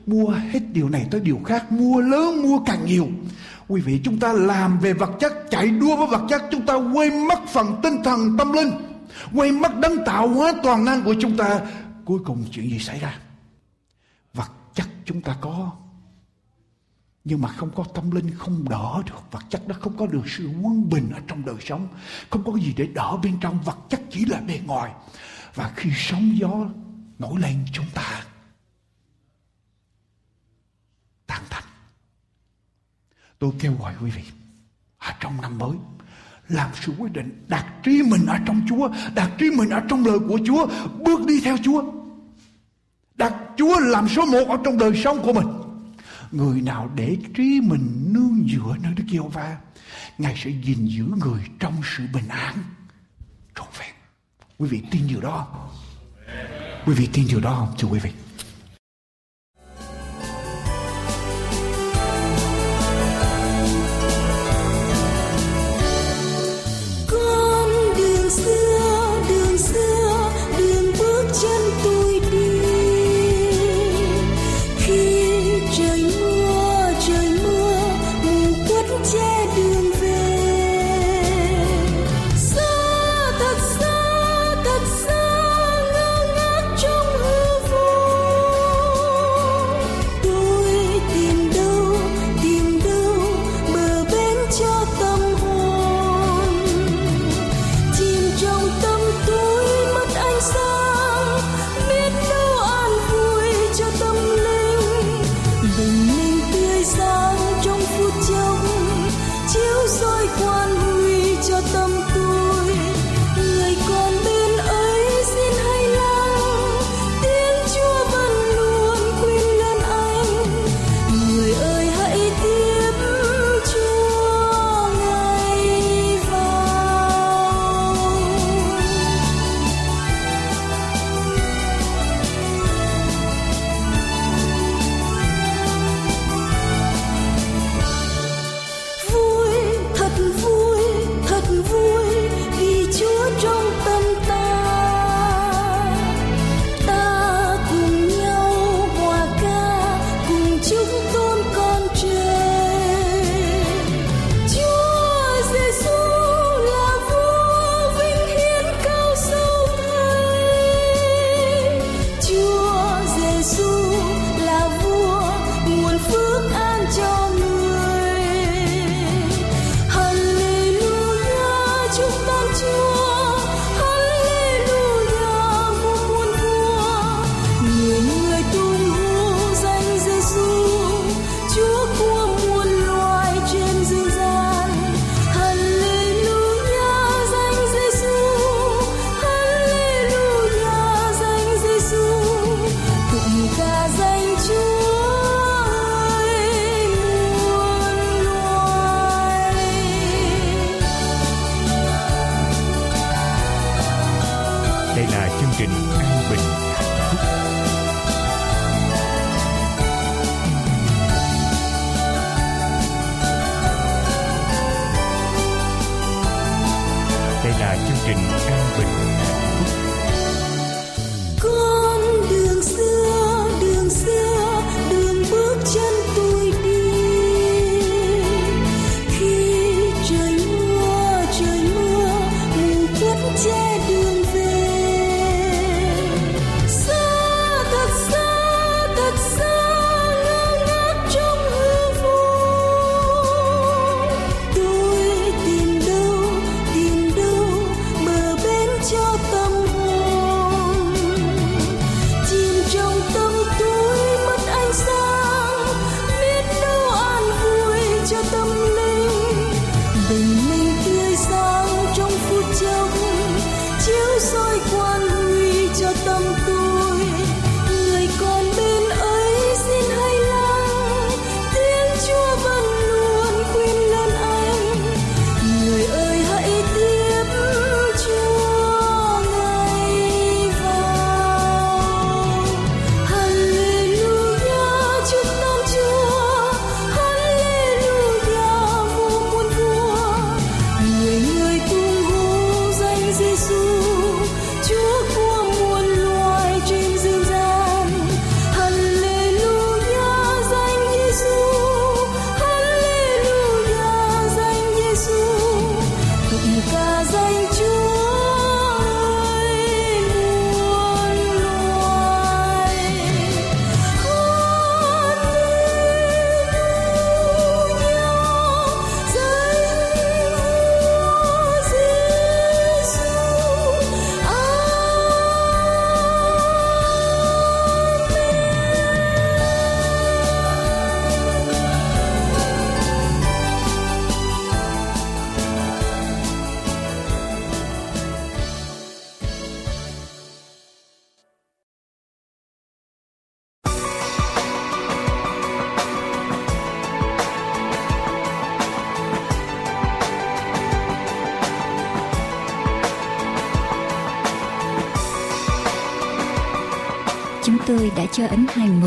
Mua hết điều này tới điều khác. Mua lớn, mua càng nhiều. Quý vị, chúng ta làm về vật chất, chạy đua với vật chất. Chúng ta quên mất phần tinh thần, tâm linh quay mắt đấng tạo hóa toàn năng của chúng ta, cuối cùng chuyện gì xảy ra? Vật chất chúng ta có. Nhưng mà không có tâm linh, không đỡ được. Vật chất nó không có được sự quân bình ở trong đời sống. Không có gì để đỡ bên trong vật chất chỉ là bề ngoài. Và khi sóng gió nổi lên, chúng ta tan thành tôi kêu gọi quý vị, ở trong năm mới làm sự quyết định đặt trí mình ở trong Chúa, đặt trí mình ở trong lời của Chúa, bước đi theo Chúa. Đặt Chúa làm số một ở trong đời sống của mình. Người nào để trí mình nương dựa nơi Đức Giêsu va Ngài sẽ gìn giữ người trong sự bình an trọn vẹn. Quý vị tin điều đó Quý vị tin điều đó không thưa quý vị?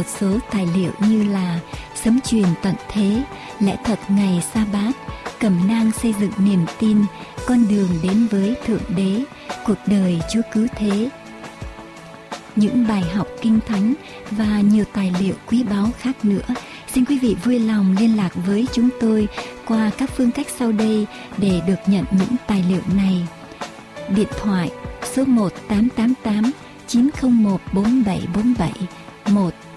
Một số tài liệu như là sấm truyền tận thế, lẽ thật ngày sa bát, cẩm nang xây dựng niềm tin, con đường đến với Thượng Đế, cuộc đời Chúa Cứu Thế. Những bài học kinh thánh và nhiều tài liệu quý báu khác nữa. Xin quý vị vui lòng liên lạc với chúng tôi qua các phương cách sau đây để được nhận những tài liệu này. Điện thoại số 1888 901 4747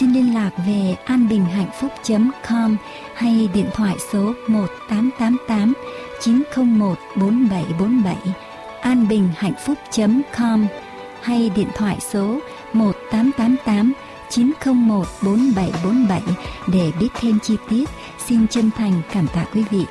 Xin liên lạc về anbinhhạnhphúc.com hay điện thoại số 1888 901 4747 anbinhhạnhphúc.com hay điện thoại số 1888 901 4747 để biết thêm chi tiết. Xin chân thành cảm tạ quý vị.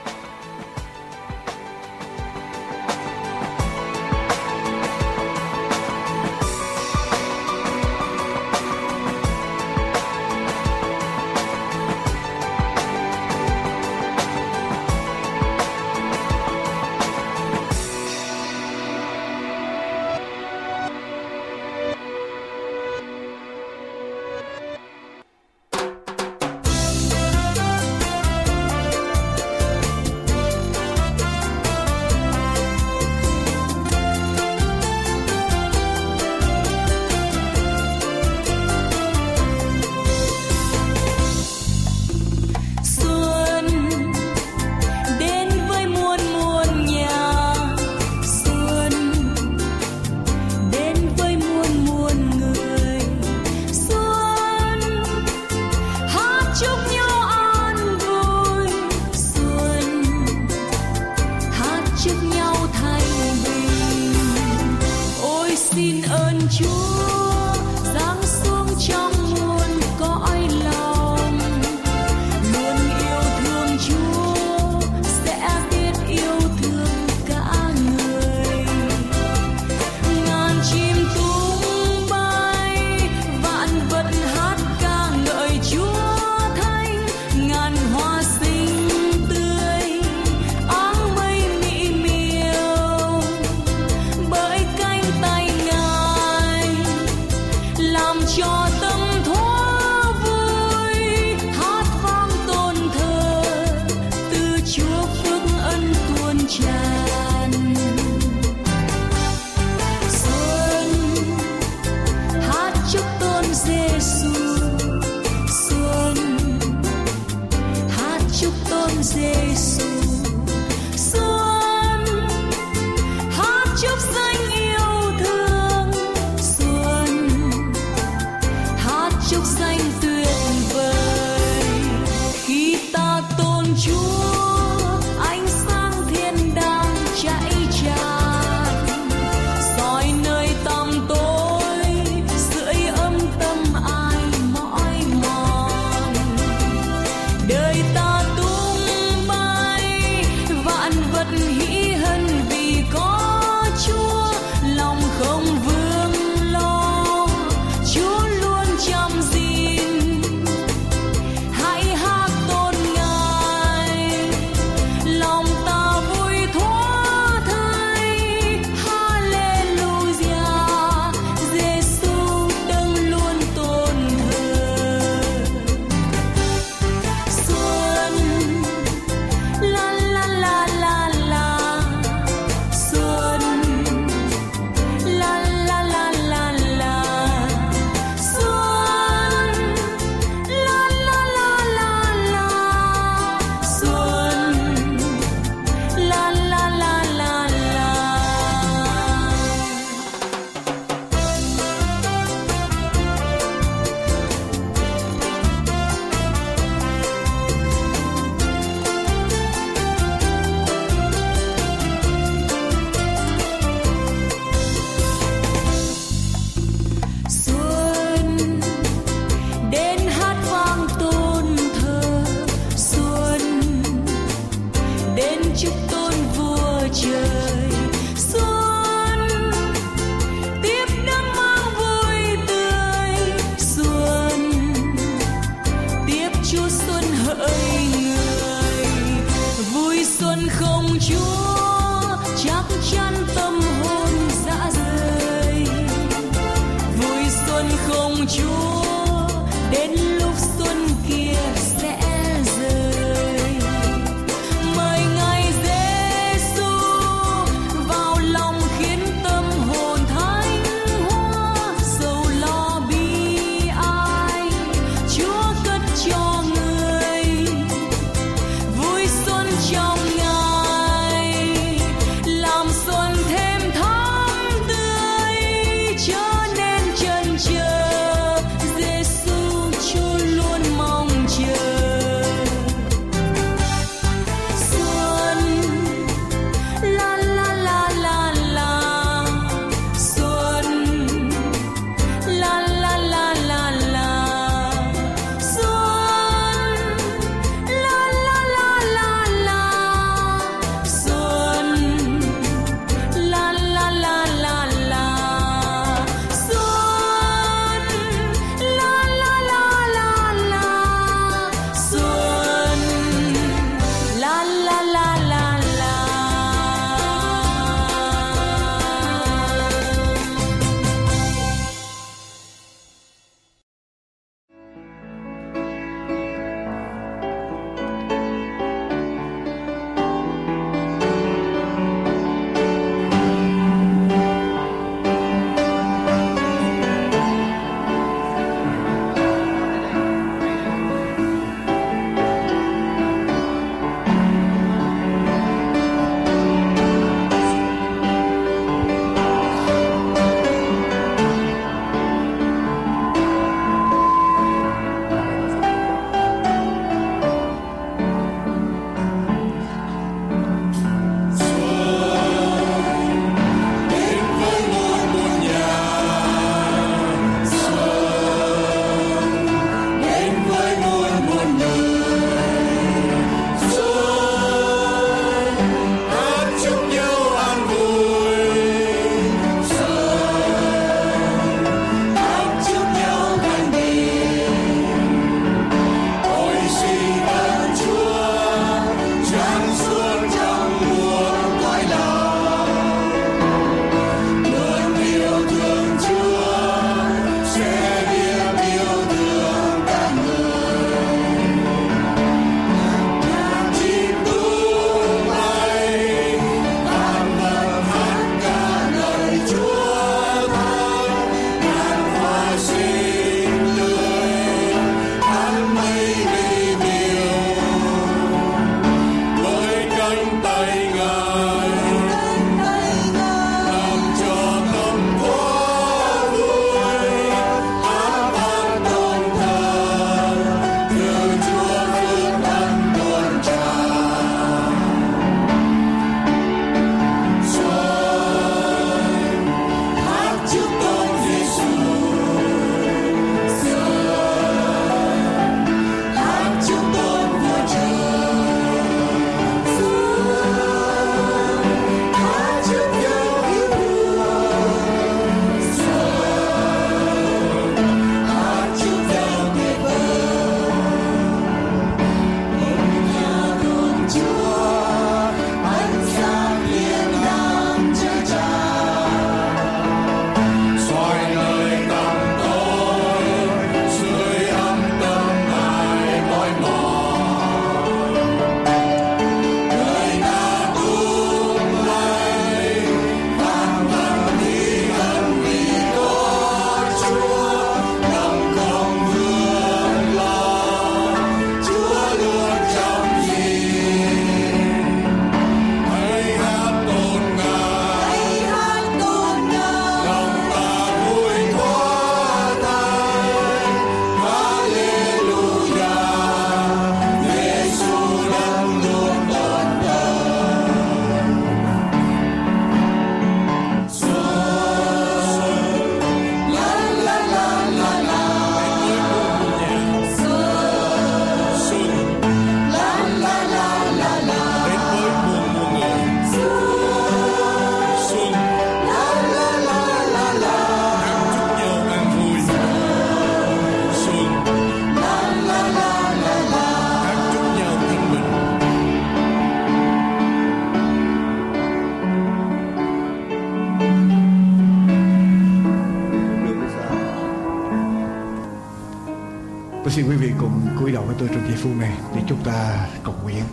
Chúng ta cầu nguyện.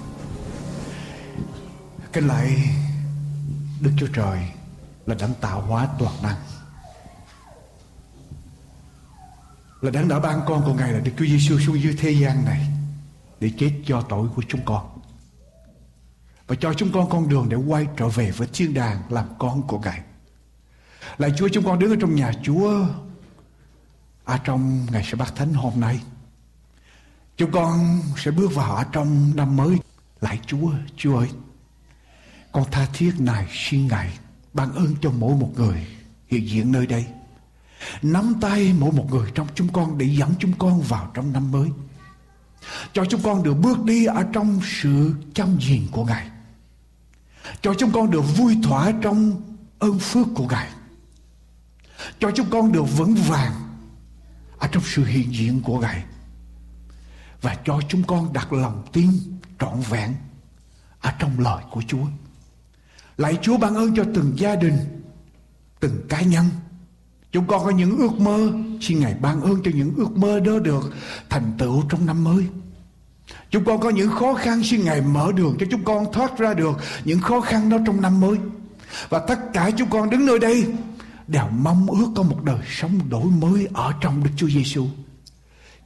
Kính lạy Đức Chúa Trời là đấng tạo hóa toàn năng. Là đấng đã ban con của Ngài là Đức Chúa Giêsu xuống dưới thế gian này để chết cho tội của chúng con. Và cho chúng con con đường để quay trở về với thiên đàng làm con của Ngài. là Chúa, chúng con đứng ở trong nhà Chúa ở trong ngày sẽ bắt thánh hôm nay. Chúng con sẽ bước vào ở trong năm mới. Lại Chúa, Chúa ơi, con tha thiết này xin Ngài ban ơn cho mỗi một người hiện diện nơi đây. Nắm tay mỗi một người trong chúng con để dẫn chúng con vào trong năm mới. Cho chúng con được bước đi ở trong sự chăm gìn của Ngài. Cho chúng con được vui thỏa trong ơn phước của Ngài. Cho chúng con được vững vàng ở trong sự hiện diện của Ngài và cho chúng con đặt lòng tin trọn vẹn ở trong lời của Chúa. Lạy Chúa ban ơn cho từng gia đình, từng cá nhân. Chúng con có những ước mơ, xin Ngài ban ơn cho những ước mơ đó được thành tựu trong năm mới. Chúng con có những khó khăn xin Ngài mở đường cho chúng con thoát ra được những khó khăn đó trong năm mới. Và tất cả chúng con đứng nơi đây đều mong ước có một đời sống đổi mới ở trong Đức Chúa Giêsu.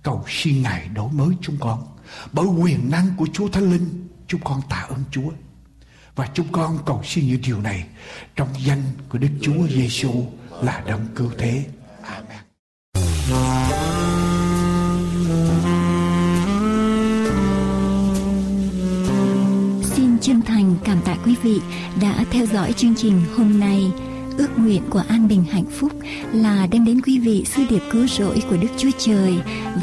Cầu xin Ngài đổi mới chúng con. Bởi quyền năng của Chúa Thánh Linh, chúng con tạ ơn Chúa. Và chúng con cầu xin những điều này trong danh của Đức Chúa Giêsu là đấng cứu thế. Amen. Xin chân thành cảm tạ quý vị đã theo dõi chương trình hôm nay. Ước nguyện của an bình hạnh phúc là đem đến quý vị sư điệp cứu rỗi của Đức Chúa Trời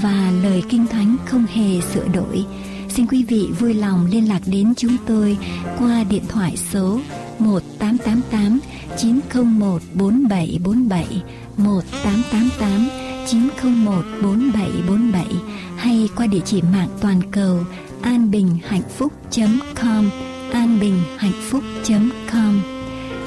và lời kinh thánh không hề sửa đổi. Xin quý vị vui lòng liên lạc đến chúng tôi qua điện thoại số 1888 901 4747 1888 901 4747 hay qua địa chỉ mạng toàn cầu an bình hạnh phúc .com, an bình hạnh phúc .com